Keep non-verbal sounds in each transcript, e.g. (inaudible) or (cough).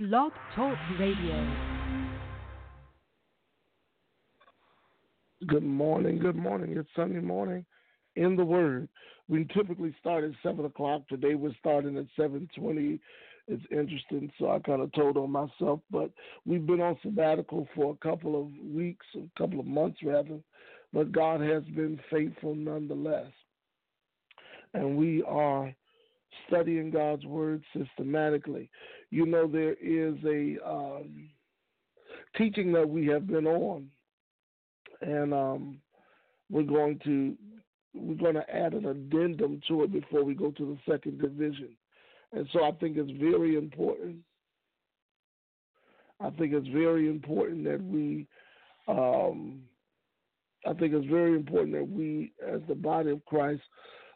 Blog Talk Radio. Good morning. Good morning. It's Sunday morning in the Word. We typically start at seven o'clock. Today we're starting at seven twenty. It's interesting, so I kind of told on myself. But we've been on sabbatical for a couple of weeks, a couple of months rather. But God has been faithful nonetheless, and we are studying God's Word systematically. You know, there is a um, teaching that we have been on, and um, we're going to we're going to add an addendum to it before we go to the second division. And so I think it's very important. I think it's very important that we, um, I think it's very important that we, as the body of Christ,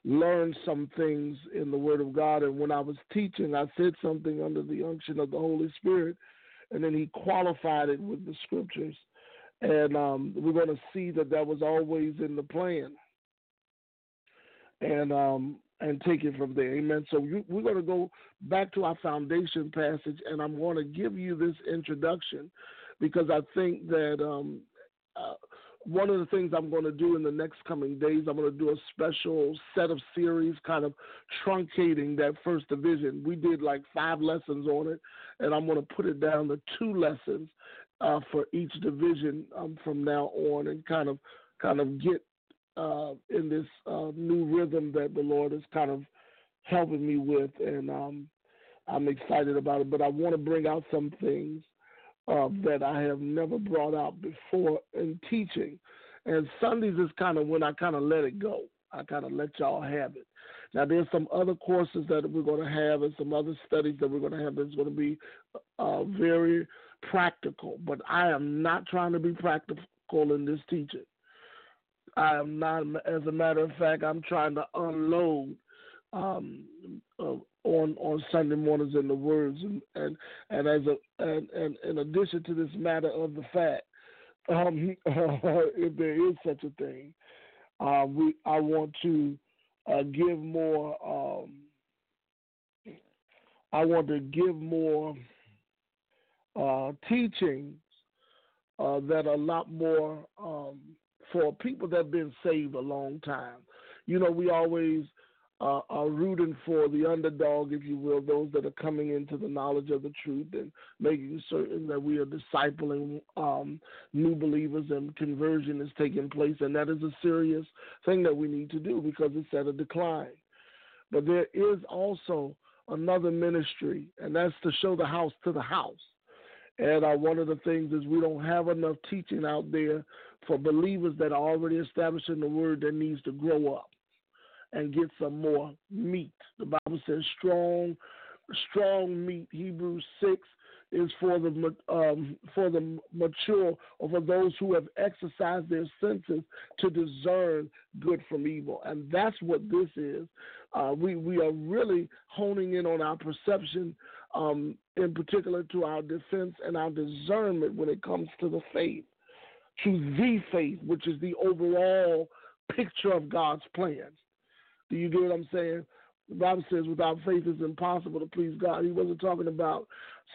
learn some things in the Word of God. And when I was teaching, I said something under the unction of the Holy Spirit, and then He qualified it with the Scriptures. And um, we're going to see that that was always in the plan and um, and take it from there. Amen. So we're going to go back to our foundation passage, and I'm going to give you this introduction because I think that um, uh, one of the things I'm going to do in the next coming days, I'm going to do a special set of series, kind of truncating that first division. We did like five lessons on it, and I'm going to put it down to two lessons uh, for each division um, from now on, and kind of kind of get uh, in this uh, new rhythm that the Lord is kind of helping me with, and um, I'm excited about it. But I want to bring out some things uh, that I have never brought out before in teaching. And Sundays is kind of when I kind of let it go. I kind of let y'all have it. Now, there's some other courses that we're going to have and some other studies that we're going to have that's going to be uh, very practical. But I am not trying to be practical in this teaching. I am not. As a matter of fact, I'm trying to unload um, uh, on on Sunday mornings in the words, and and, and as a and, and in addition to this matter of the fact, um, (laughs) if there is such a thing, uh, we I want to uh, give more. Um, I want to give more uh, teachings uh, that are a lot more um, for people that have been saved a long time. You know, we always uh, are rooting for the underdog, if you will, those that are coming into the knowledge of the truth and making certain that we are discipling um, new believers and conversion is taking place. And that is a serious thing that we need to do because it's at a decline. But there is also another ministry, and that's to show the house to the house. And uh, one of the things is we don't have enough teaching out there for believers that are already established in the word that needs to grow up and get some more meat. The Bible says strong, strong meat. Hebrews six is for the um, for the mature or for those who have exercised their senses to discern good from evil, and that's what this is. Uh, we we are really honing in on our perception, um, in particular to our defense and our discernment when it comes to the faith to the faith, which is the overall picture of God's plans. Do you get what I'm saying? The Bible says without faith it's impossible to please God. He wasn't talking about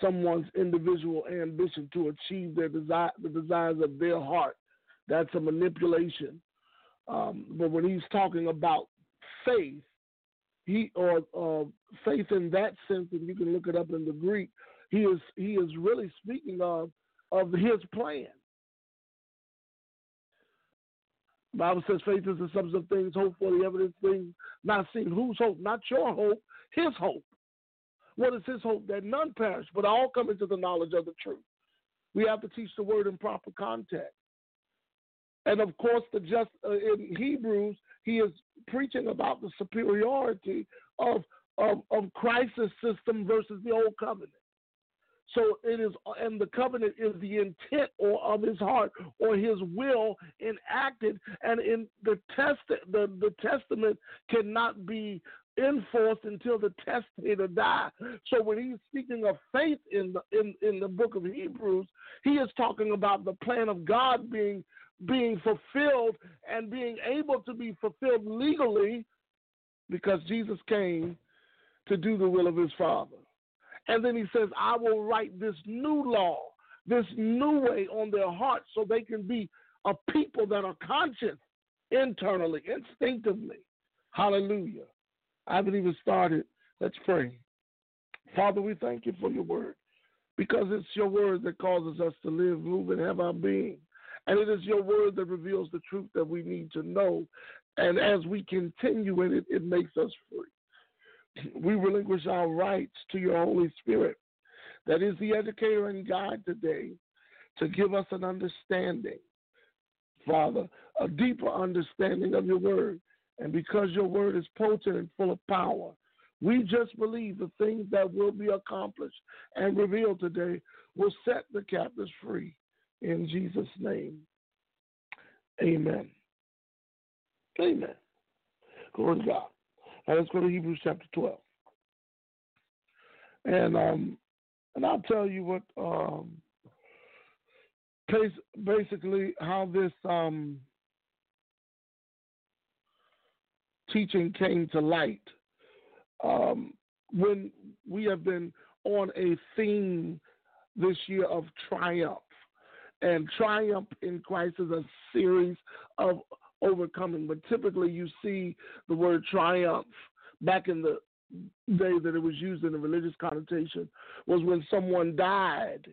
someone's individual ambition to achieve their desire, the desires of their heart. That's a manipulation. Um, but when he's talking about faith, he or uh, faith in that sense, and you can look it up in the Greek, he is he is really speaking of of his plan. Bible says faith is the substance of things hoped for, the evidence things not seen. Whose hope? Not your hope, his hope. What is his hope? That none perish, but all come into the knowledge of the truth. We have to teach the word in proper context. And of course, the just uh, in Hebrews, he is preaching about the superiority of, of, of Christ's system versus the old covenant. So it is, and the covenant is the intent or of his heart or his will enacted, and in the test, the, the testament cannot be enforced until the testator die. So when he's speaking of faith in the in, in the book of Hebrews, he is talking about the plan of God being being fulfilled and being able to be fulfilled legally because Jesus came to do the will of his Father. And then he says, I will write this new law, this new way on their hearts so they can be a people that are conscious internally, instinctively. Hallelujah. I haven't even started. Let's pray. Father, we thank you for your word because it's your word that causes us to live, move, and have our being. And it is your word that reveals the truth that we need to know. And as we continue in it, it makes us free. We relinquish our rights to your Holy Spirit, that is the educator and guide today, to give us an understanding, Father, a deeper understanding of your word. And because your word is potent and full of power, we just believe the things that will be accomplished and revealed today will set the captives free. In Jesus' name, amen. Amen. Glory to God. Now let's go to Hebrews chapter 12. And um, and I'll tell you what um, basically how this um, teaching came to light. Um, when we have been on a theme this year of triumph, and triumph in Christ is a series of overcoming. But typically, you see the word triumph back in the day that it was used in a religious connotation was when someone died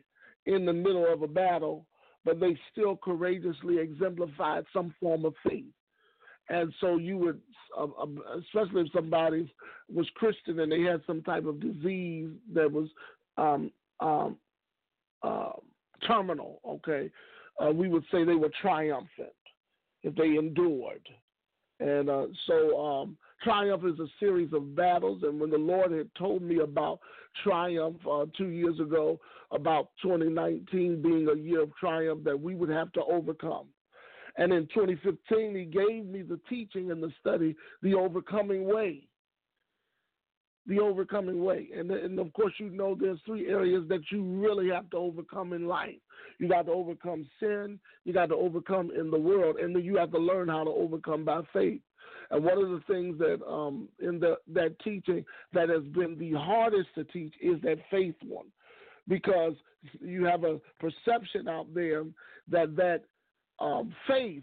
in the middle of a battle, but they still courageously exemplified some form of faith. And so you would, uh, especially if somebody was Christian and they had some type of disease that was um, um, uh, terminal, okay, uh, we would say they were triumphant if they endured. And uh, so um, triumph is a series of battles. And when the Lord had told me about triumph uh, two years ago, about 2019 being a year of triumph that we would have to overcome. And in 2015, he gave me the teaching and the study, The Overcoming Way the overcoming way. And, and of course, you know there's three areas that you really have to overcome in life. You got to overcome sin, you got to overcome in the world, and then you have to learn how to overcome by faith. And one of the things that um, in the, that teaching that has been the hardest to teach is that faith one, because you have a perception out there that that um, faith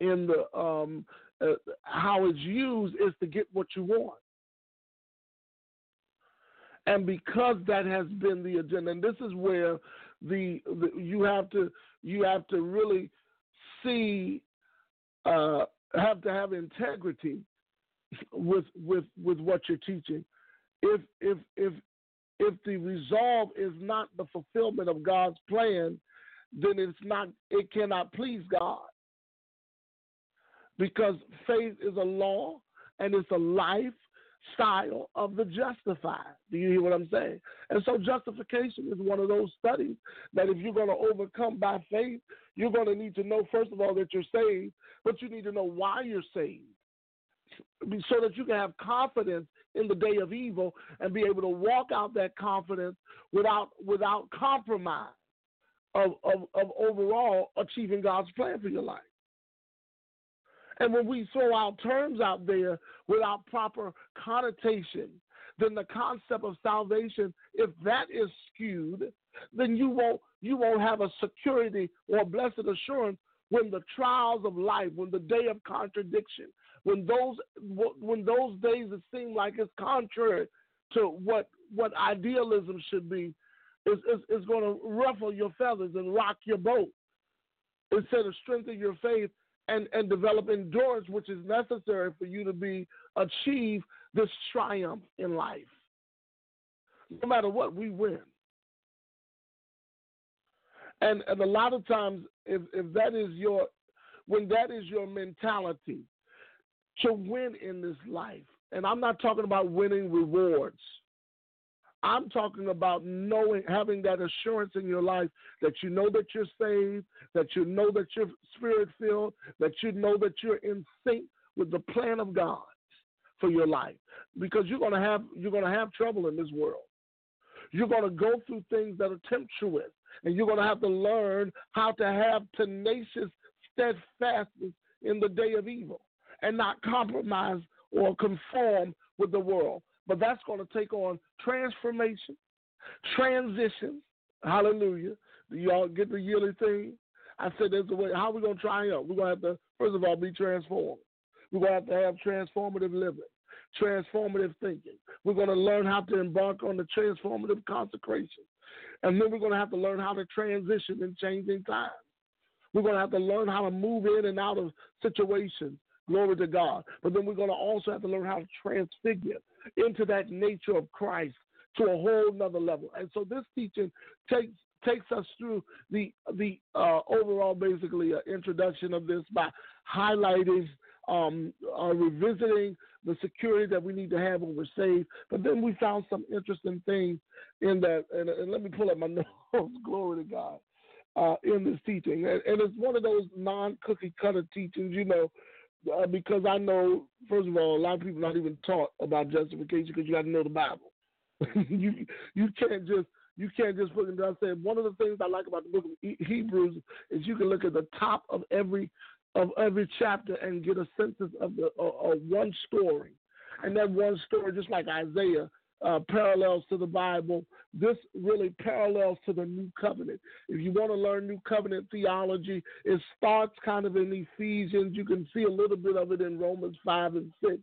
in the um, uh, how it's used is to get what you want. And because that has been the agenda, and this is where the, the you have to you have to really see uh, have to have integrity with with with what you're teaching. If if if if the resolve is not the fulfillment of God's plan, then it's not it cannot please God. Because faith is a law and it's a life style of the justified. Do you hear what I'm saying? And so justification is one of those studies that if you're going to overcome by faith, you're going to need to know, first of all, that you're saved, but you need to know why you're saved so that you can have confidence in the day of evil and be able to walk out that confidence without without compromise of, of, of overall achieving God's plan for your life. And when we throw out terms out there without proper connotation, then the concept of salvation, if that is skewed, then you won't you won't have a security or blessed assurance when the trials of life, when the day of contradiction, when those when those days it seem like it's contrary to what what idealism should be, is is, is going to ruffle your feathers and rock your boat. Instead of strengthen your faith and, and develop endurance, which is necessary for you to be achieve this triumph in life. No matter what, we win. And and a lot of times, if if that is your when that is your mentality to win in this life, and I'm not talking about winning rewards. I'm talking about knowing, having that assurance in your life that you know that you're saved, that you know that you're spirit filled, that you know that you're in sync with the plan of God for your life. Because you're gonna have you're gonna have trouble in this world. You're gonna go through things that are tempestuous, and you're gonna have to learn how to have tenacious steadfastness in the day of evil and not compromise or conform with the world but that's going to take on transformation, transition. Hallelujah. Do y'all get the yearly thing? I said there's a way. How are we going to try triumph? We're going to have to, first of all, be transformed. We're going to have to have transformative living, transformative thinking. We're going to learn how to embark on the transformative consecration. And then we're going to have to learn how to transition in changing times. We're going to have to learn how to move in and out of situations. Glory to God. But then we're going to also have to learn how to transfigure into that nature of Christ to a whole nother level. And so this teaching takes takes us through the the uh, overall basically uh, introduction of this by highlighting um, uh, revisiting the security that we need to have when we're saved. But then we found some interesting things in that, and, and let me pull up my (laughs) notes. Glory to God. Uh, in this teaching, and, and, it's one of those non-cookie cutter teachings, you know, uh, because I know, first of all, a lot of people not even taught about justification because you got to know the Bible. (laughs) you you can't just you can't just put it. I said one of the things I like about the book of Hebrews is you can look at the top of every of every chapter and get a census of the uh, one story, and that one story, just like Isaiah, uh, parallels to the Bible. This really parallels to the New Covenant. If you want to learn New Covenant theology, it starts kind of in Ephesians. You can see a little bit of it in Romans 5 and 6.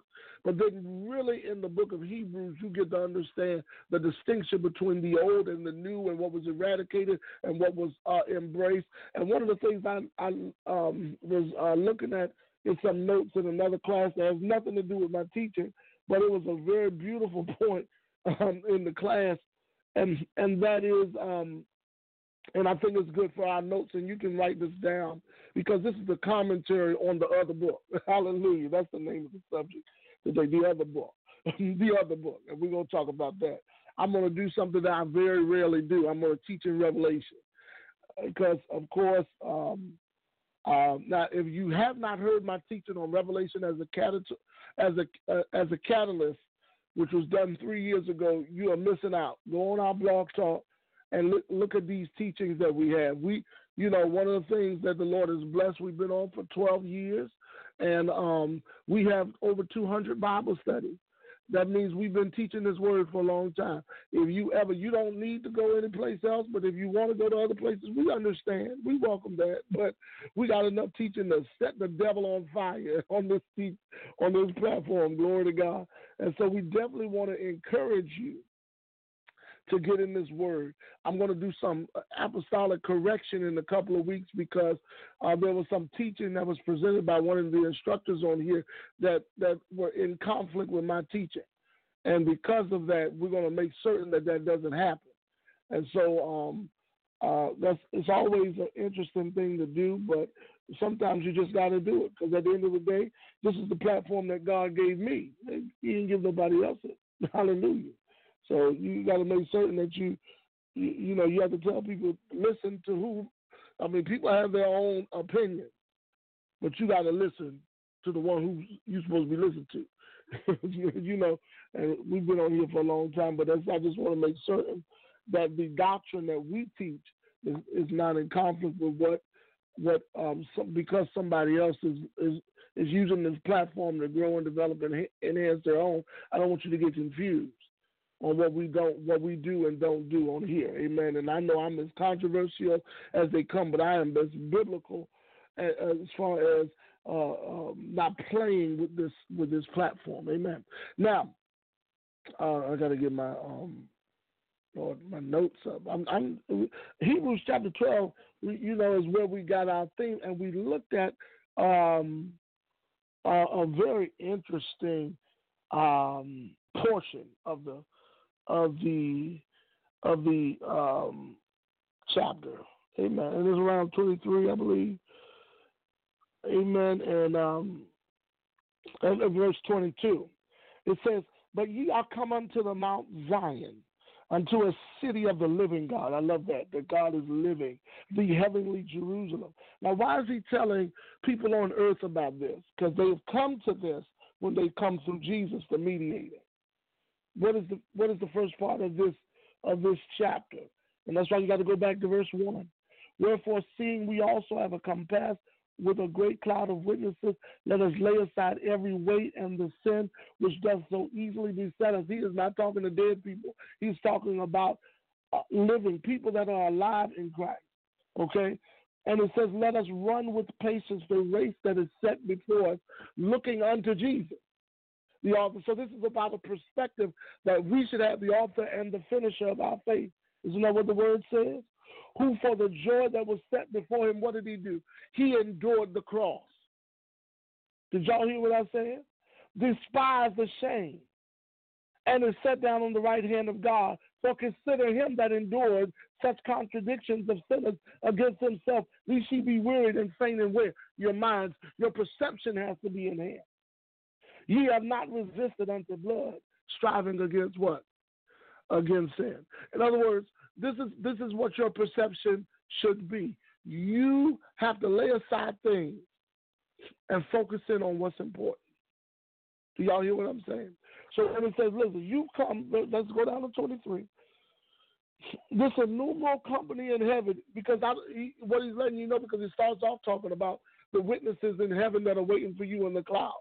But then, really, in the book of Hebrews, you get to understand the distinction between the old and the new, and what was eradicated and what was uh, embraced. And one of the things I, I um, was uh, looking at in some notes in another class that has nothing to do with my teaching, but it was a very beautiful (laughs) point um, in the class, and and that is, um, and I think it's good for our notes, and you can write this down because this is the commentary on the other book. (laughs) Hallelujah, that's the name of the subject today. The other book, (laughs) the other book, and we're gonna talk about that. I'm gonna do something that I very rarely do. I'm gonna teach in Revelation because, of course. Um, uh, now, if you have not heard my teaching on Revelation as a catalyst, as a uh, as a catalyst which was done three years ago, you are missing out. Go on our blog talk and look, look at these teachings that we have. We, you know, one of the things that the Lord has blessed, we've been on for 12 years, and um, we have over 200 Bible studies. That means we've been teaching this word for a long time. If you ever, you don't need to go anyplace else, but if you want to go to other places, we understand. We welcome that. But we got enough teaching to set the devil on fire (laughs) on this on this platform. Glory to God. And so we definitely want to encourage you to get in this word. I'm going to do some apostolic correction in a couple of weeks because uh, there was some teaching that was presented by one of the instructors on here that, that were in conflict with my teaching. And because of that, we're going to make certain that that doesn't happen. And so um, uh, that's it's always an interesting thing to do, but sometimes you just got to do it because at the end of the day, this is the platform that God gave me. He didn't give nobody else it. (laughs) Hallelujah. So you got to make certain that you, you, you know, you have to tell people listen to who. I mean, people have their own opinion, but you got to listen to the one who you're supposed to be listening to. (laughs) you know, and we've been on here for a long time, but that's, I just want to make certain that the doctrine that we teach is, is not in conflict with what what um some, because somebody else is is is using this platform to grow and develop and enhance their own. I don't want you to get confused on what we don't, what we do and don't do on here. Amen. And I know I'm as controversial as they come, but I am as biblical as, far as uh, um, not playing with this with this platform. Amen. Now, uh, I got to get my um, Lord, my notes up. I'm, I'm Hebrews chapter twelve. You know, is where we got our theme, and we looked at um, a, a very interesting um, portion of the of the of the um, chapter. Amen. And it's around 23, I believe. Amen. And, um, and verse 22, it says, But ye are come unto the Mount Zion, unto a city of the living God. I love that, that God is living, the heavenly Jerusalem. Now, why is he telling people on earth about this? Because they have come to this when they come through Jesus, the mediator. What is the what is the first part of this of this chapter? And that's why you got to go back to verse one. Wherefore, seeing we also have a compass with a great cloud of witnesses, let us lay aside every weight and the sin which does so easily beset us. He is not talking to dead people. He's talking about uh, living people that are alive in Christ. Okay? And it says, let us run with patience the race that is set before us, looking unto Jesus, the author. So this is about a perspective that we should have the author and the finisher of our faith. Isn't that what the word says? Who for the joy that was set before him, what did he do? He endured the cross. Did y'all hear what I said? Despised the shame and is set down on the right hand of God. So consider him that endured such contradictions of sinners against himself, lest ye be wearied and faint in where? Your minds, your perception has to be in hand. Ye have not resisted unto blood, striving against what? Against sin. In other words, this is this is what your perception should be. You have to lay aside things and focus in on what's important. Do y'all hear what I'm saying? So when it says, listen, you come, let's go down to 23. This innumerable company in heaven, because I, he, what he's letting you know, because he starts off talking about the witnesses in heaven that are waiting for you in the cloud.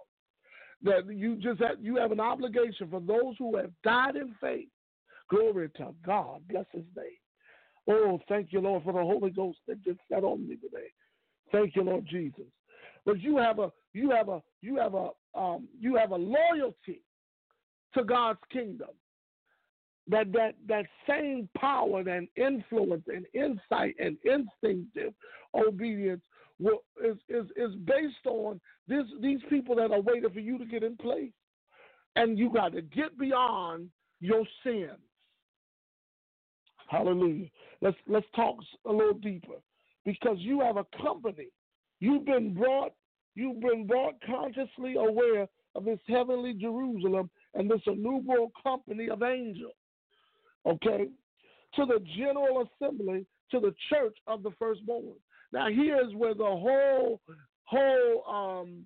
That you just have, you have an obligation for those who have died in faith. Glory to God, bless His name. Oh, thank you, Lord, for the Holy Ghost that just sat on me today. Thank you, Lord Jesus. But you have a you have a you have a um, you have a loyalty to God's kingdom. That that that same power and influence and insight and instinctive obedience will, is, is is based on this these people that are waiting for you to get in place, and you got to get beyond your sins. Hallelujah. Let's let's talk a little deeper because you have a company. You've been brought you've been brought consciously aware of this heavenly Jerusalem and this innumerable company of angels. Okay? To the general assembly, to the church of the firstborn. Now here's where the whole whole um,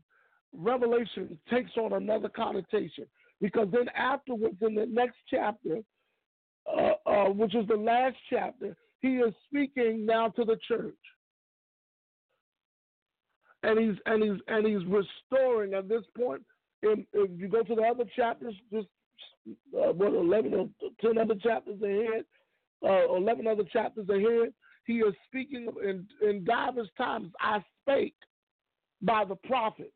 revelation takes on another connotation. Because then afterwards in the next chapter, uh, uh, which is the last chapter, he is speaking now to the church. And he's and he's and he's restoring at this point if, if you go to the other chapters, just uh, what eleven or ten other chapters ahead, uh, eleven other chapters ahead, he is speaking in in divers times. I spake by the prophets,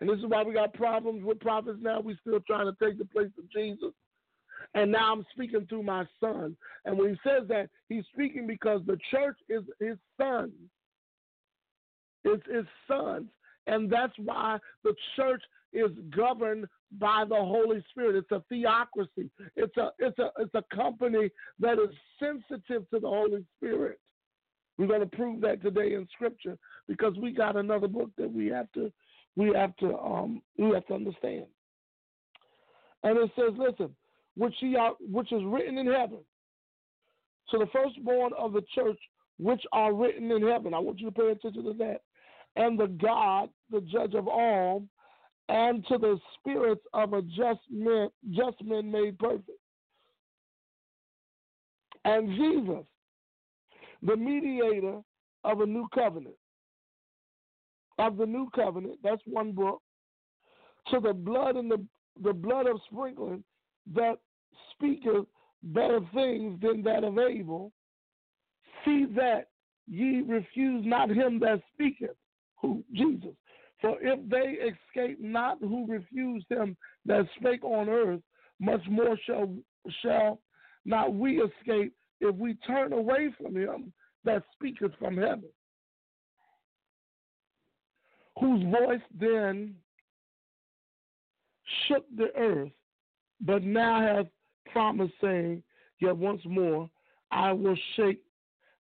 and this is why we got problems with prophets now. We still trying to take the place of Jesus. And now I'm speaking through my son. And when he says that, he's speaking because the church is his son. It's his sons. And that's why the church is governed by the Holy Spirit. It's a theocracy. It's a it's a it's a company that is sensitive to the Holy Spirit. We're going to prove that today in Scripture because we got another book that we have to we have to um we have to understand. And it says, listen, which he are, which is written in heaven. So the firstborn of the church, which are written in heaven. I want you to pay attention to that and the God, the judge of all, and to the spirits of a just men, just men made perfect. And Jesus, the mediator of a new covenant. Of the new covenant, that's one book. To the blood and the, the blood of sprinkling that speaketh better things than that of Abel. See that ye refuse not him that speaketh who Jesus. For if they escape not who refused him that spake on earth, much more shall shall not we escape if we turn away from him that speaketh from heaven. Whose voice then shook the earth, but now hath promised, saying, Yet once more I will shake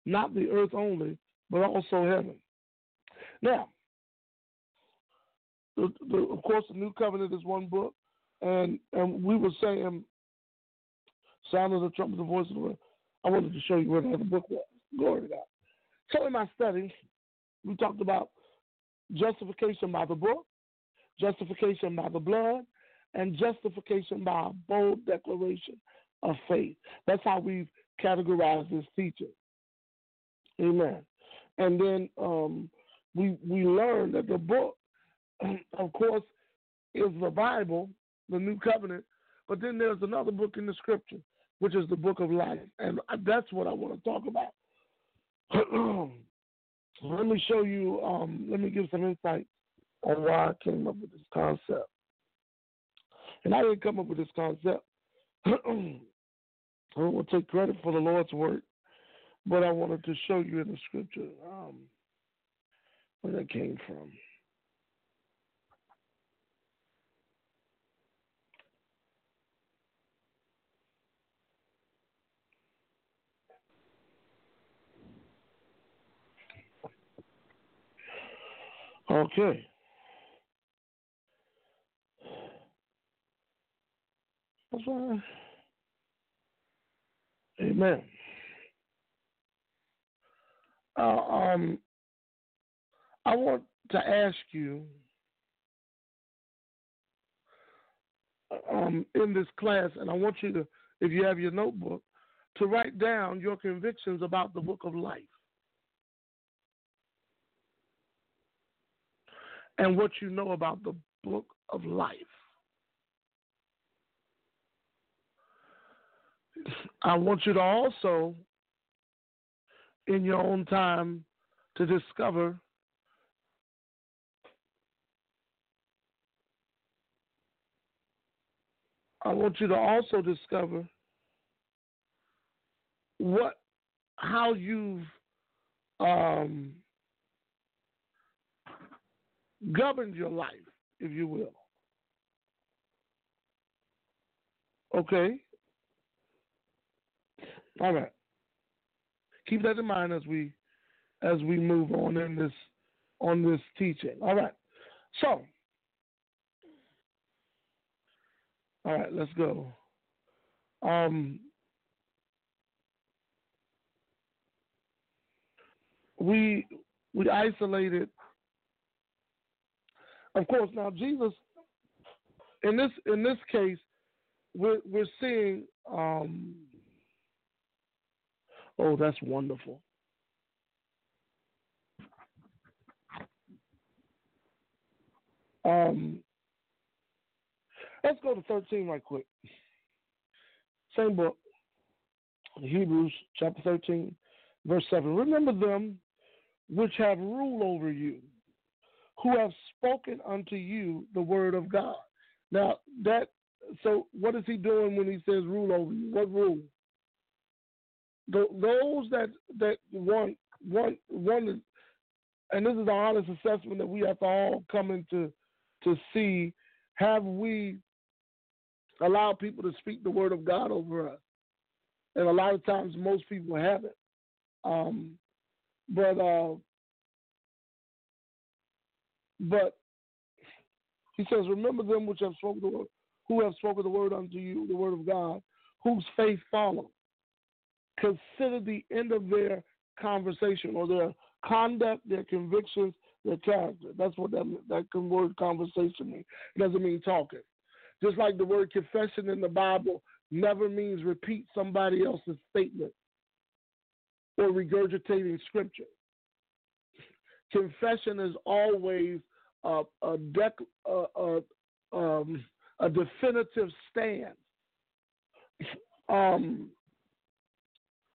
not the earth only, but also heaven. Now, the, the, of course, the New Covenant is one book, and and we were saying, sound of the trumpet, the voice of the Lord. I wanted to show you where the other book was. Glory to God. So in my study, we talked about justification by the book, justification by the blood, and justification by a bold declaration of faith. That's how we've categorized this teaching. Amen. And then um, we we learn that the book, (clears throat) of course, is the Bible, the New Covenant, but then there's another book in the Scripture, which is the Book of Life, and that's what I want to talk about. (clears throat) let me show you. Um, let me give some insight on why I came up with this concept. And I didn't come up with this concept. (clears throat) I don't want to take credit for the Lord's work, but I wanted to show you in the scripture um, where that came from. Okay. Amen. Uh, um, I want to ask you um, in this class, and I want you to, if you have your notebook, to write down your convictions about the book of life. And what you know about the book of life. I want you to also, in your own time, to discover I want you to also discover what how you've um, governed your life, if you will. Okay? All right. Keep that in mind as we as we move on in this on this teaching. All right. So all right, let's go. Um, we we isolated of course, now Jesus, in this in this case, we're we're seeing. Um, oh, that's wonderful. Um, let's go to 13 right quick. Same book, Hebrews chapter 13, verse 7. Remember them which have rule over you who have spoken unto you the word of God. Now that so what is he doing when he says rule over you? What rule? The, those that that want want want and this is the honest assessment that we have to all come into to see have we allowed people to speak the word of God over us? And a lot of times most people haven't. Um, but uh, but he says, Remember them which have spoken the word, who have spoken the word unto you, the word of God, whose faith follow. Consider the end of their conversation or their conduct, their convictions, their character. That's what that that word conversation means. It doesn't mean talking. Just like the word confession in the Bible never means repeat somebody else's statement or regurgitating scripture confession is always a, a, dec- a, a, um, a definitive stand um,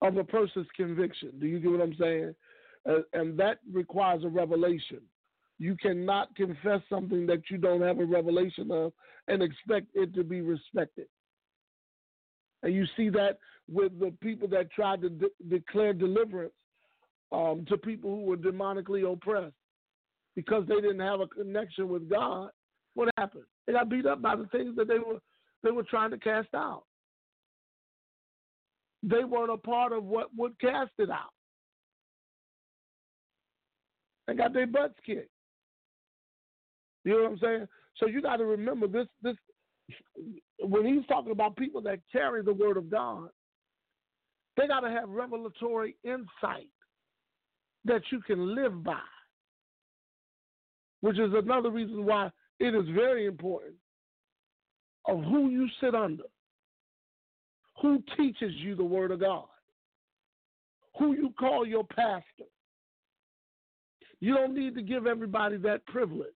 of a person's conviction. Do you get what I'm saying? Uh, and that requires a revelation. You cannot confess something that you don't have a revelation of and expect it to be respected. And you see that with the people that tried to de- declare deliverance um, to people who were demonically oppressed because they didn't have a connection with God. What happened? They got beat up by the things that they were they were trying to cast out. They weren't a part of what would cast it out. They got their butts kicked. You know what I'm saying? So you got to remember this. This when he's talking about people that carry the word of God, they got to have revelatory insight that you can live by, which is another reason why it is very important of who you sit under, who teaches you the Word of God, who you call your pastor. You don't need to give everybody that privilege.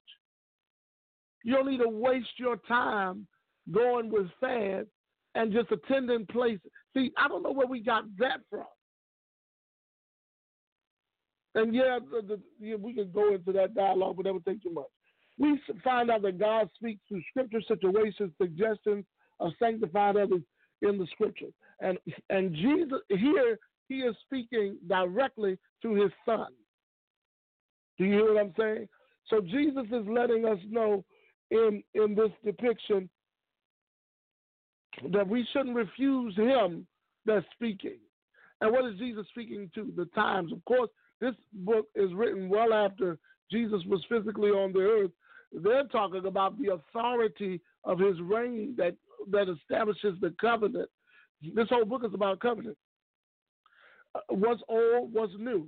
You don't need to waste your time going with fads and just attending places. See, I don't know where we got that from. And yeah, the, the, yeah, we can go into that dialogue, but that would take too much. We find out that God speaks through scripture, situations, suggestions of sanctified others in the scripture. And and Jesus here he is speaking directly to his son. Do you hear what I'm saying? So Jesus is letting us know in in this depiction that we shouldn't refuse him that's speaking. And what is Jesus speaking to? The times. Of course, this book is written well after Jesus was physically on the earth. They're talking about the authority of his reign that, that establishes the covenant. This whole book is about covenant. Uh, what's old, what's new.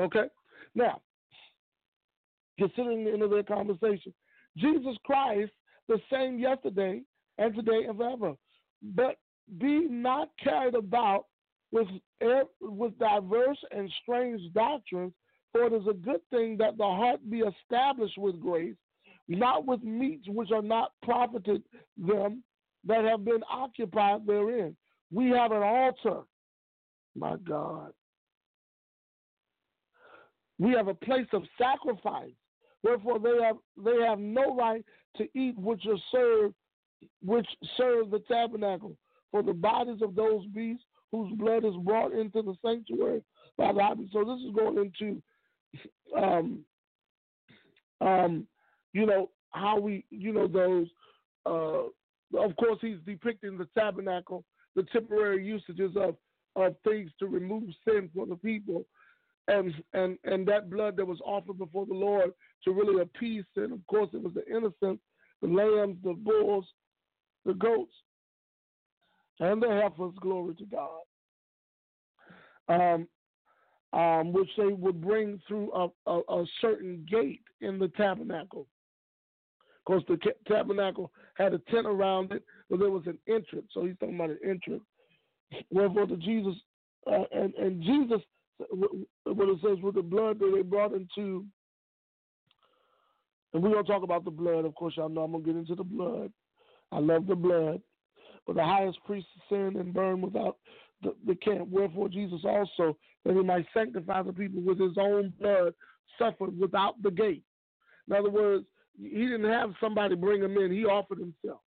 Okay? Now, considering the end of their conversation, Jesus Christ, the same yesterday and today and forever. But be not carried about with, eh, with diverse and strange doctrines, for it is a good thing that the heart be established with grace, not with meats which are not profited them that have been occupied therein. We have an altar, my God. We have a place of sacrifice. Wherefore they have they have no right to eat which are served which serve the tabernacle for the bodies of those beasts whose blood is brought into the sanctuary by the So this is going into, um, um, you know, how we, you know, those. Uh, of course, he's depicting the tabernacle, the temporary usages of of things to remove sin for the people, and and and that blood that was offered before the Lord to really appease sin. Of course, it was the innocent, the lambs, the bulls, the goats and the heifers, glory to God, um, um, which they would bring through a, a, a, certain gate in the tabernacle. Because the tabernacle had a tent around it, but there was an entrance. So he's talking about an entrance. Wherefore, the Jesus uh, and and Jesus, what it says with the blood that they brought into, and we're gonna talk about the blood. Of course, y'all know I'm gonna get into the blood. I love the blood. For the highest priest sin and burn without the, the camp. Wherefore Jesus also, that he might sanctify the people with his own blood, suffered without the gate. In other words, he didn't have somebody bring him in, he offered himself.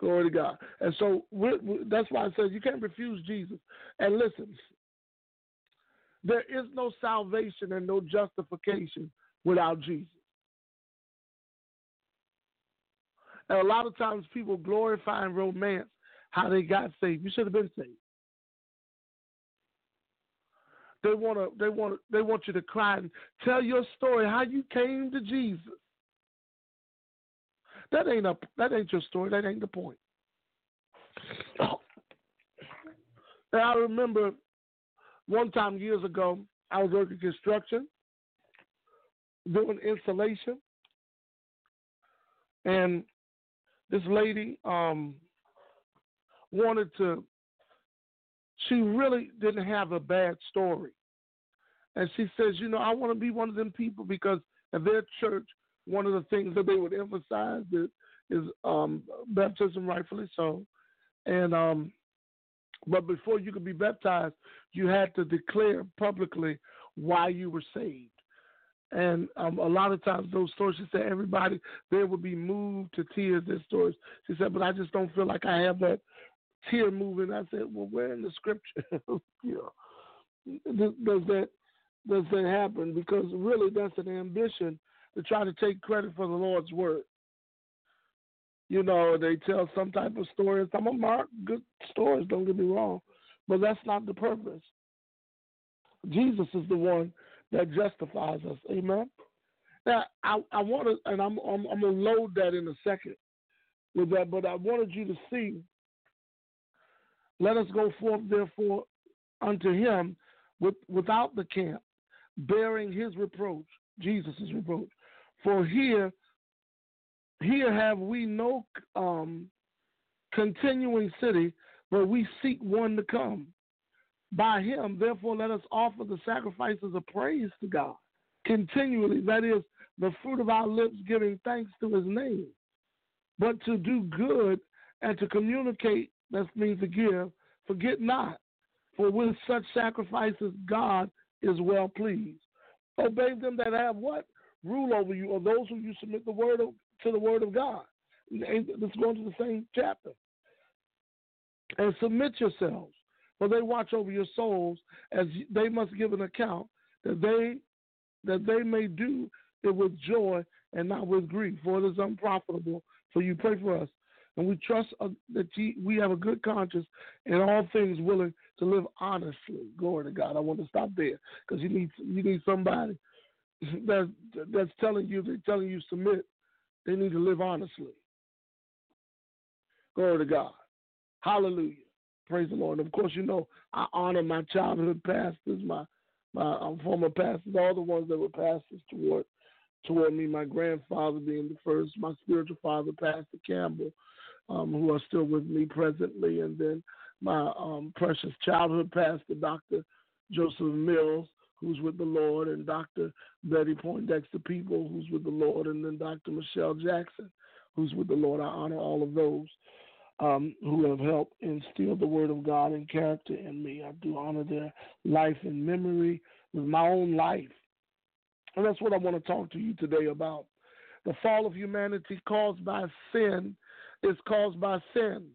Glory to God. And so we're, we're, that's why I said you can't refuse Jesus. And listen, there is no salvation and no justification without Jesus. And a lot of times people glorify and romance how they got saved. You should have been saved. They want to. They want. They want you to cry and tell your story how you came to Jesus. That ain't a. That ain't your story. That ain't the point. And I remember one time years ago, I was working construction, doing installation, and this lady um, wanted to, she really didn't have a bad story. And she says, you know, I want to be one of them people because at their church, one of the things that they would emphasize is, is um, baptism, rightfully so. And um, but before you could be baptized, you had to declare publicly why you were saved. And um, a lot of times those stories, she said, everybody there would be moved to tears. Their stories. She said, but I just don't feel like I have that tear moving. I said, well, where in the scripture, (laughs) you know, does that does that happen? Because really, that's an ambition to try to take credit for the Lord's word. You know, they tell some type of story. Some of them are good stories. Don't get me wrong, but that's not the purpose. Jesus is the one that justifies us. Amen. Now, I, I want to, and I'm, I'm, I'm to load that in a second with that, but I wanted you to see. Let us go forth, therefore, unto him with, without the camp, bearing his reproach, Jesus' reproach. For here, here have we no um, continuing city, but we seek one to come. By him. Therefore, let us offer the sacrifices of praise to God continually. That is, the fruit of our lips giving thanks to his name. But to do good and to communicate, that means to give, forget not. For with such sacrifices, God is well pleased. Obey them that have what? Rule over you, or those who you submit the word of, to the word of God. Let's go into the same chapter. And submit yourselves, for they watch over your souls, as they must give an account that they that they may do it with joy and not with grief, for it is unprofitable for you. Pray for us. And we trust uh, that we have a good conscience in all things, willing to live honestly. Glory to God. I want to stop there because you need you need somebody (laughs) that's that's telling you they're telling you submit. They need to live honestly. Glory to God. Hallelujah. Praise the Lord. And of course, you know I honor my childhood pastors, my my um, former pastors, all the ones that were pastors toward toward me. My grandfather being the first, my spiritual father, Pastor Campbell, um, who are still with me presently, and then my um, precious childhood pastor, Dr. Joseph Mills, who's with the Lord, and Dr. Betty Poindexter People, who's with the Lord, and then Dr. Michelle Jackson, who's with the Lord. I honor all of those um, who have helped instill the Word of God and character in me. I do honor their life and memory with my own life. And that's what I want to talk to you today about. The fall of humanity caused by sin is caused by sin.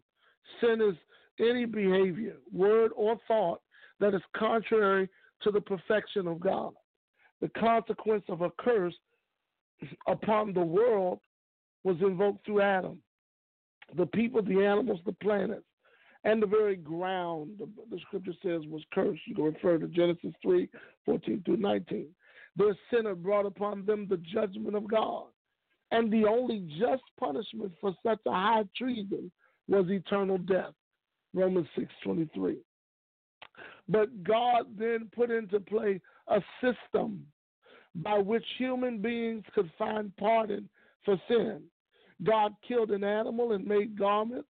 Sin is any behavior, word, or thought that is contrary to the perfection of God. The consequence of a curse upon the world was invoked through Adam. The people, the animals, the planets, and the very ground, the, the scripture says, was cursed. You can refer to Genesis 3 14 through 19. Their sin had brought upon them the judgment of God. And the only just punishment for such a high treason was eternal death. Romans 6:23. But God then put into play a system by which human beings could find pardon for sin. God killed an animal and made garments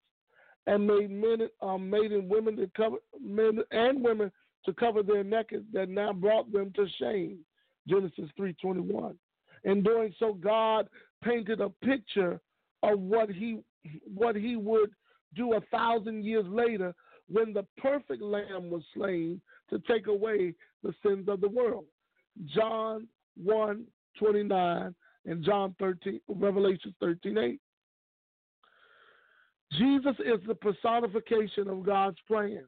and made men, um, made and women to cover men and women to cover their naked that now brought them to shame. Genesis 3:21. In doing so, God painted a picture of what he what he would do a thousand years later when the perfect lamb was slain to take away the sins of the world. John 1 29 and John 13, Revelation 13 8. Jesus is the personification of God's plan.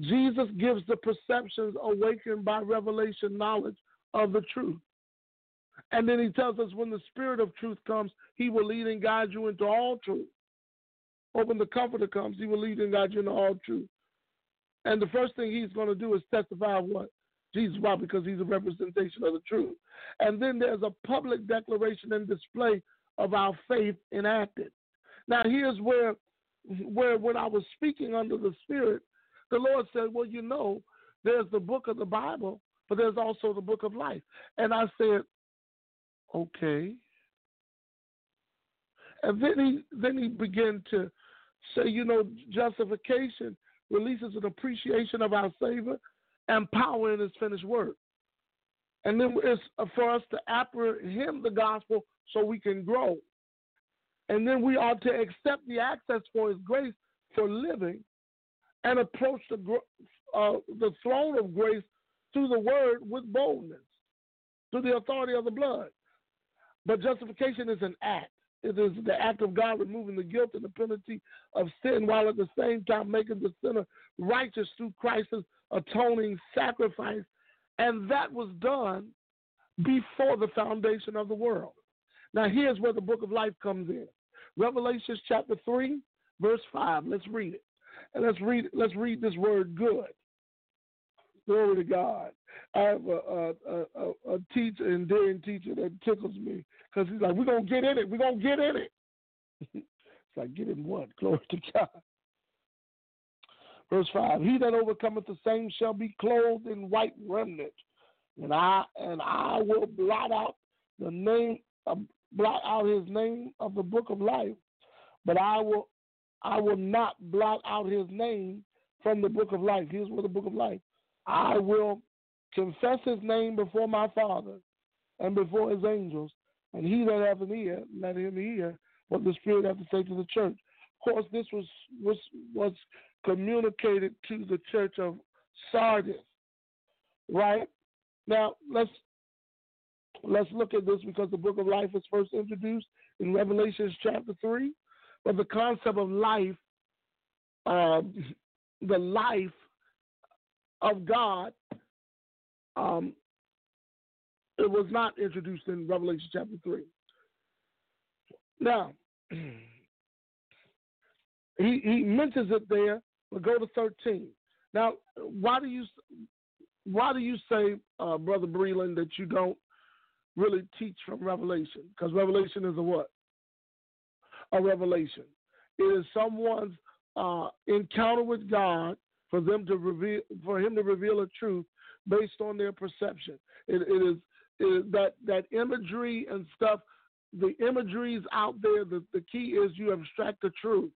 Jesus gives the perceptions awakened by revelation knowledge of the truth. And then he tells us when the Spirit of truth comes, he will lead and guide you into all truth. Or when the Comforter comes, he will lead and guide you into all truth. And the first thing he's going to do is testify of what? Jesus. Why? Because he's a representation of the truth. And then there's a public declaration and display of our faith enacted. Now here's where where when I was speaking under the Spirit, the Lord said, Well, you know, there's the book of the Bible, but there's also the book of life. And I said, Okay. And then he then he began to say, you know, justification releases an appreciation of our Savior and power in his finished work. And then it's for us to apprehend the gospel so we can grow. And then we are to accept the access for his grace for living and approach the, uh, the throne of grace through the word with boldness, through the authority of the blood. But justification is an act. It is the act of God removing the guilt and the penalty of sin while at the same time making the sinner righteous through Christ's atoning sacrifice. And that was done before the foundation of the world. Now, here's where the book of life comes in. Revelation chapter 3, verse 5. Let's read it. And let's read let's read this word good. Glory to God. I have a, a, a, a teacher, endearing teacher that tickles me because he's like, we're going to get in it. We're going to get in it. (laughs) it's like, get in what? Glory to God. Verse 5 He that overcometh the same shall be clothed in white remnant, and I and I will blot out the name blot out his name of the book of life, but I will I will not blot out his name from the book of life. Here's what the book of life. I will confess his name before my Father and before his angels, and he that hath an ear, let him hear what the Spirit hath to say to the church. Of course, this was was was communicated to the church of Sardis. Right? Now let's let's look at this because the book of life was first introduced in Revelation chapter three. But the concept of life, uh, the life of God, um, it was not introduced in Revelation chapter 3. Now, (clears throat) he, he mentions it there, but go to 13. Now, why do you why do you say, uh, Brother Breland, that you don't really teach from Revelation? Because Revelation is a what? A revelation. It is someone's uh, encounter with God for them to reveal, for Him to reveal a truth based on their perception. it, it is that that imagery and stuff. The imagery is out there. The, the key is you abstract the truth,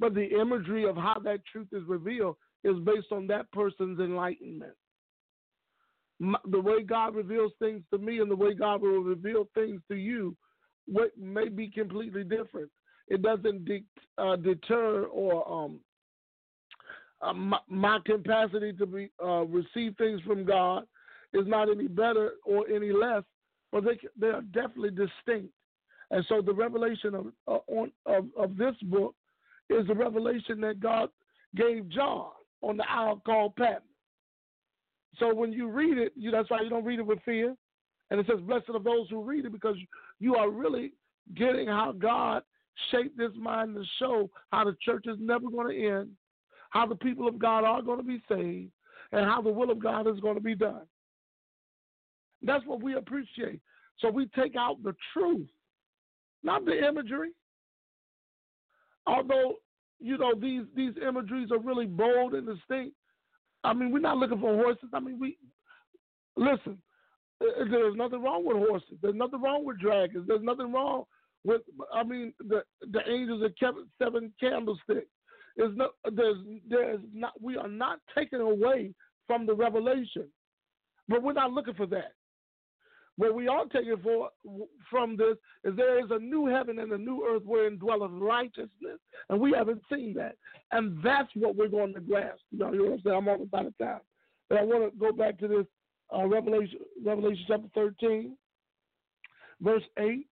but the imagery of how that truth is revealed is based on that person's enlightenment. The way God reveals things to me and the way God will reveal things to you what may be completely different. It doesn't de- uh, deter or um, uh, my, my, capacity to be, uh, receive things from God is not any better or any less, but they they are definitely distinct. And so the revelation of uh, on, of, of this book is the revelation that God gave John on the isle called Patmos. So when you read it, you, that's why you don't read it with fear. And it says, "Blessed are those who read it," because you are really getting how God shaped this mind to show how the church is never going to end, how the people of God are going to be saved, and how the will of God is going to be done. That's what we appreciate. So we take out the truth, not the imagery. Although, you know, these these imageries are really bold and distinct. I mean, we're not looking for horses. I mean, we listen. Uh, uh, there's nothing wrong with horses. There's nothing wrong with dragons. There's nothing wrong with. I mean, the the angels that kept seven candlesticks. There's no. There's there's not. We are not taken away from the revelation, but we're not looking for that. What we are taking for from this is there is a new heaven and a new earth wherein dwelleth righteousness, and we haven't seen that, and that's what we're going to grasp. You know, what I'm saying? I'm almost out of time, but I want to go back to this uh, Revelation, Revelation chapter 13, verse 8,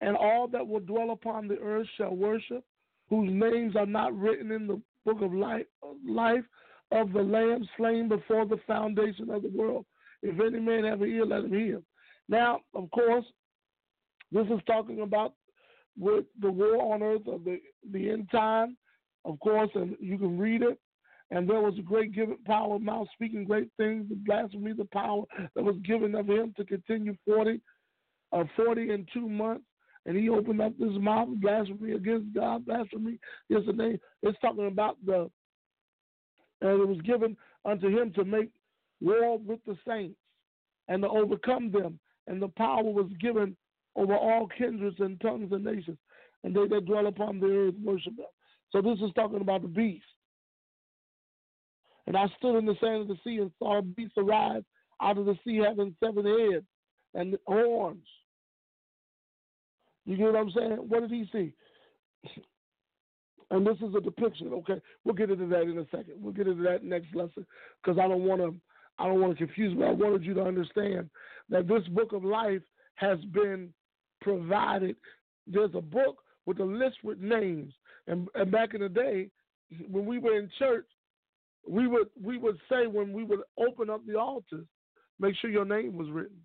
and all that will dwell upon the earth shall worship, whose names are not written in the book of life, life of the Lamb slain before the foundation of the world. If any man have an ear, let him hear. Now, of course, this is talking about with the war on earth of the, the end time, of course, and you can read it. And there was a great given power of mouth speaking great things, the blasphemy, the power that was given of him to continue 40, uh, 40 and two months. And he opened up his mouth, blasphemy against God, blasphemy against the name. It's talking about the, and it was given unto him to make war with the saints and to overcome them and the power was given over all kindreds and tongues and nations, and they that dwell upon the earth worship them. So this is talking about the beast. And I stood in the sand of the sea and saw a beast arise out of the sea having seven heads and horns. You get what I'm saying? What did he see? And this is a depiction. Okay, we'll get into that in a second. We'll get into that next lesson because I don't want to I don't want to confuse, but I wanted you to understand that this book of life has been provided. There's a book with a list with names, and, and back in the day, when we were in church, we would we would say when we would open up the altars, make sure your name was written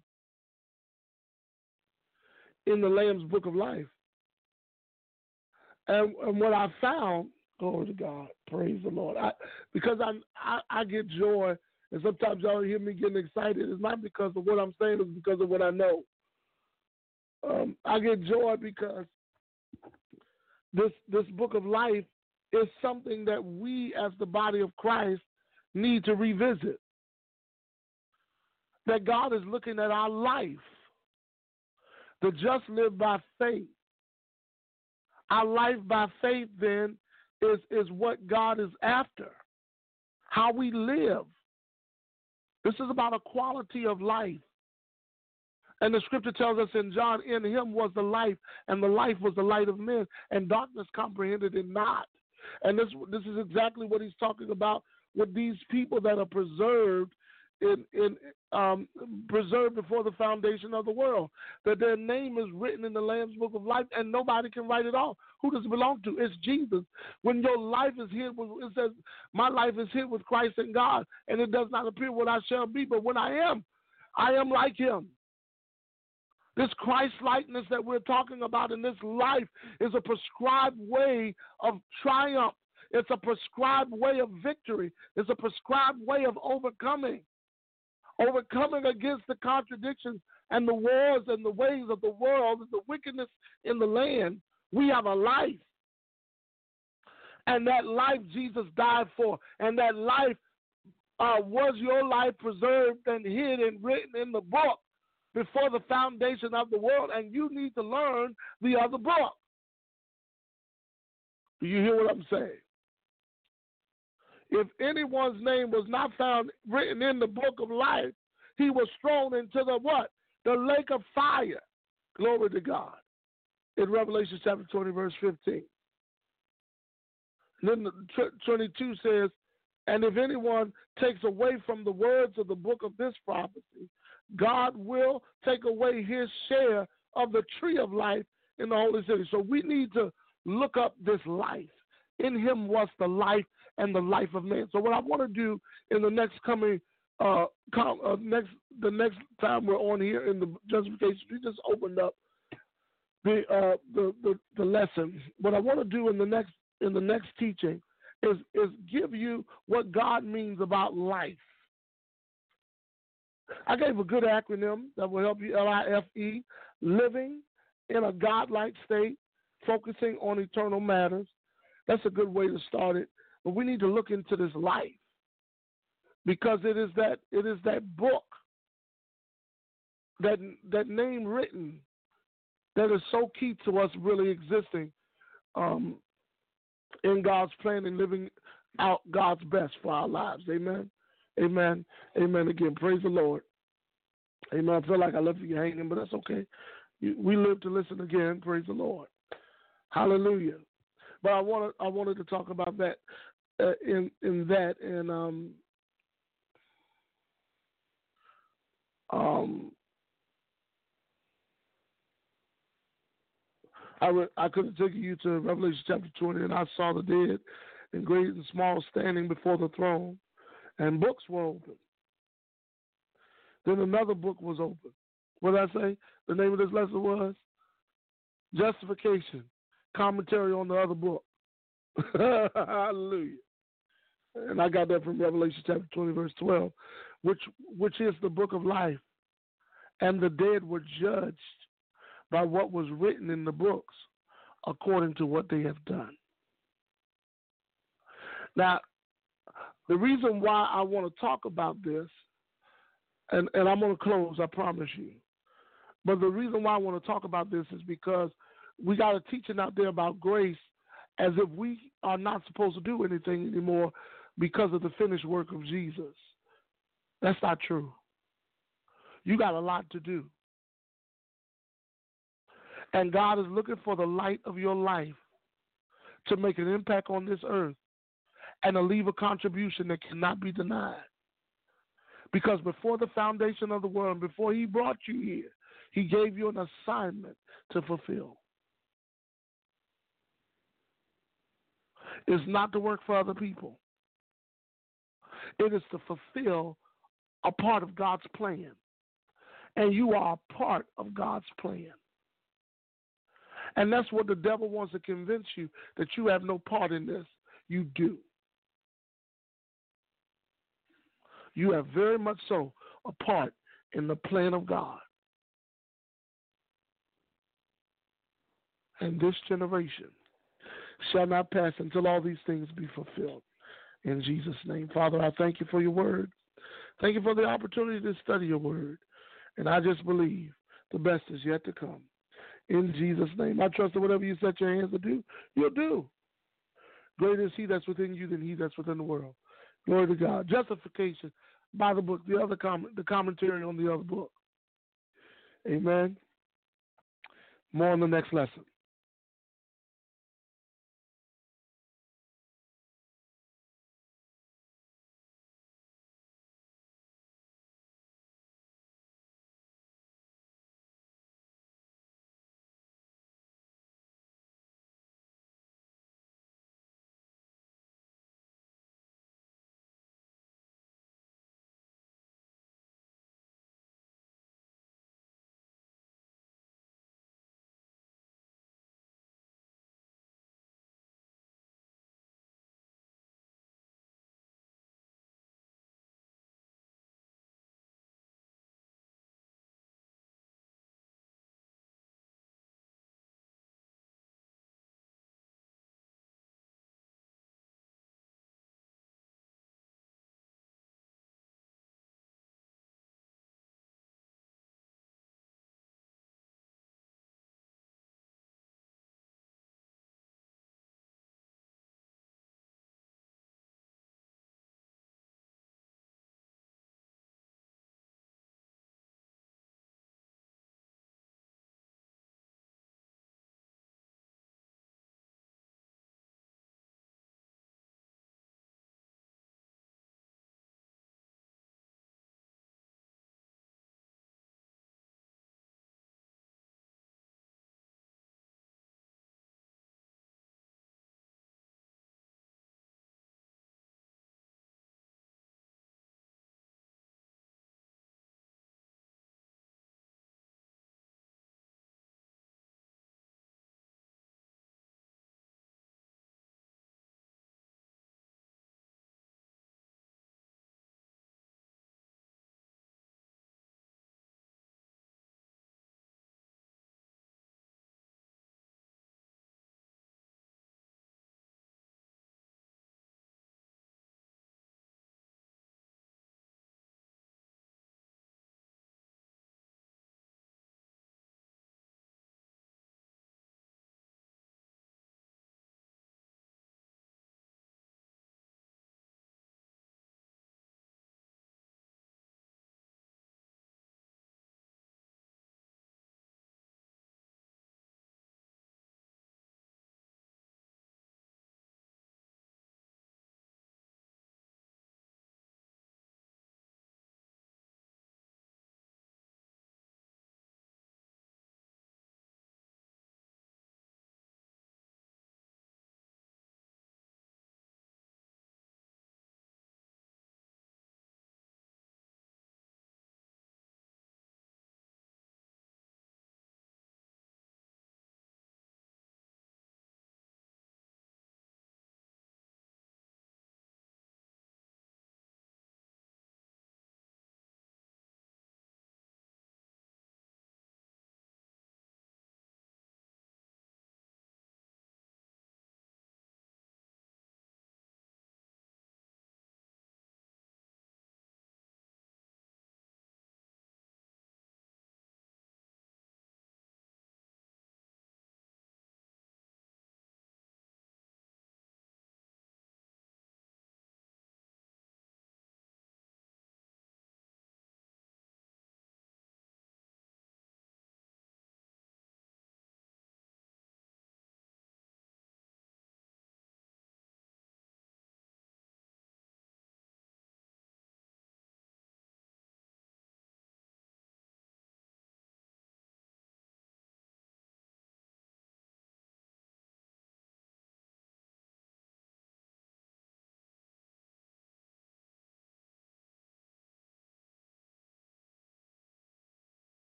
in the Lamb's Book of Life. And, and what I found, glory to God, praise the Lord, I, because I, I I get joy and sometimes y'all hear me getting excited. It's not because of what I'm saying, it's because of what I know. Um, I get joy because this this book of life is something that we as the body of Christ need to revisit. That God is looking at our life. The just live by faith. Our life by faith then is, is what God is after. how we live. This is about a quality of life. And the scripture tells us in John, in him was the life, and the life was the light of men, and darkness comprehended it not. And this this is exactly what he's talking about with these people that are preserved in, in um, preserved before the foundation of the world. That their name is written in the Lamb's Book of Life, and nobody can write it off. Who does it belong to? It's Jesus. When your life is with, it says, "My life is hid with Christ and God," and it does not appear what I shall be, but when I am, I am like Him. This Christ likeness that we're talking about in this life is a prescribed way of triumph. It's a prescribed way of victory. It's a prescribed way of overcoming overcoming against the contradictions and the wars and the ways of the world and the wickedness in the land. We have a life. And that life Jesus died for. And that life uh, was your life preserved and hid and written in the book before the foundation of the world. And you need to learn the other book. Do you hear what I'm saying? If anyone's name was not found written in the book of life, he was thrown into the what? The lake of fire. Glory to God. In Revelation chapter 20, verse 15. And then 22 says, And if anyone takes away from the words of the book of this prophecy, God will take away his share of the tree of life in the holy city. So we need to look up this life. In him was the life, and the life of man. So what I want to do in the next coming uh, com, uh, next the next time we're on here in the justification, we just opened up the uh, the, the the lesson. What I want to do in the next in the next teaching is is give you what God means about life. I gave a good acronym that will help you L I F E, living in a godlike state, focusing on eternal matters. That's a good way to start it. But we need to look into this life because it is that it is that book, that that name written, that is so key to us really existing um, in God's plan and living out God's best for our lives. Amen. Amen. Amen. Again, praise the Lord. Amen. I feel like I left you hanging, but that's okay. We live to listen again. Praise the Lord. Hallelujah. But I wanted I wanted to talk about that uh, in in that and um um I re- I could have taken you to Revelation chapter twenty and I saw the dead and great and small standing before the throne and books were open. Then another book was open. What did I say? The name of this lesson was Justification, commentary on the other book. (laughs) Hallelujah. And I got that from Revelation chapter 20, verse 12, which, which is the book of life. And the dead were judged by what was written in the books according to what they have done. Now, the reason why I want to talk about this, and, and I'm going to close, I promise you. But the reason why I want to talk about this is because we got a teaching out there about grace as if we are not supposed to do anything anymore because of the finished work of Jesus. That's not true. You got a lot to do. And God is looking for the light of your life to make an impact on this earth and to leave a contribution that cannot be denied. Because before the foundation of the world, before He brought you here, He gave you an assignment to fulfill. It's not to work for other people. It is to fulfill a part of God's plan. And you are a part of God's plan. And that's what the devil wants to convince you that you have no part in this. You do. You have very much so a part in the plan of God. And this generation shall not pass until all these things be fulfilled. In Jesus' name. Father, I thank you for your word. Thank you for the opportunity to study your word. And I just believe the best is yet to come. In Jesus' name. I trust that whatever you set your hands to do, you'll do. Greater is he that's within you than he that's within the world. Glory to God. Justification by the book, the other comment, the commentary on the other book. Amen. More in the next lesson.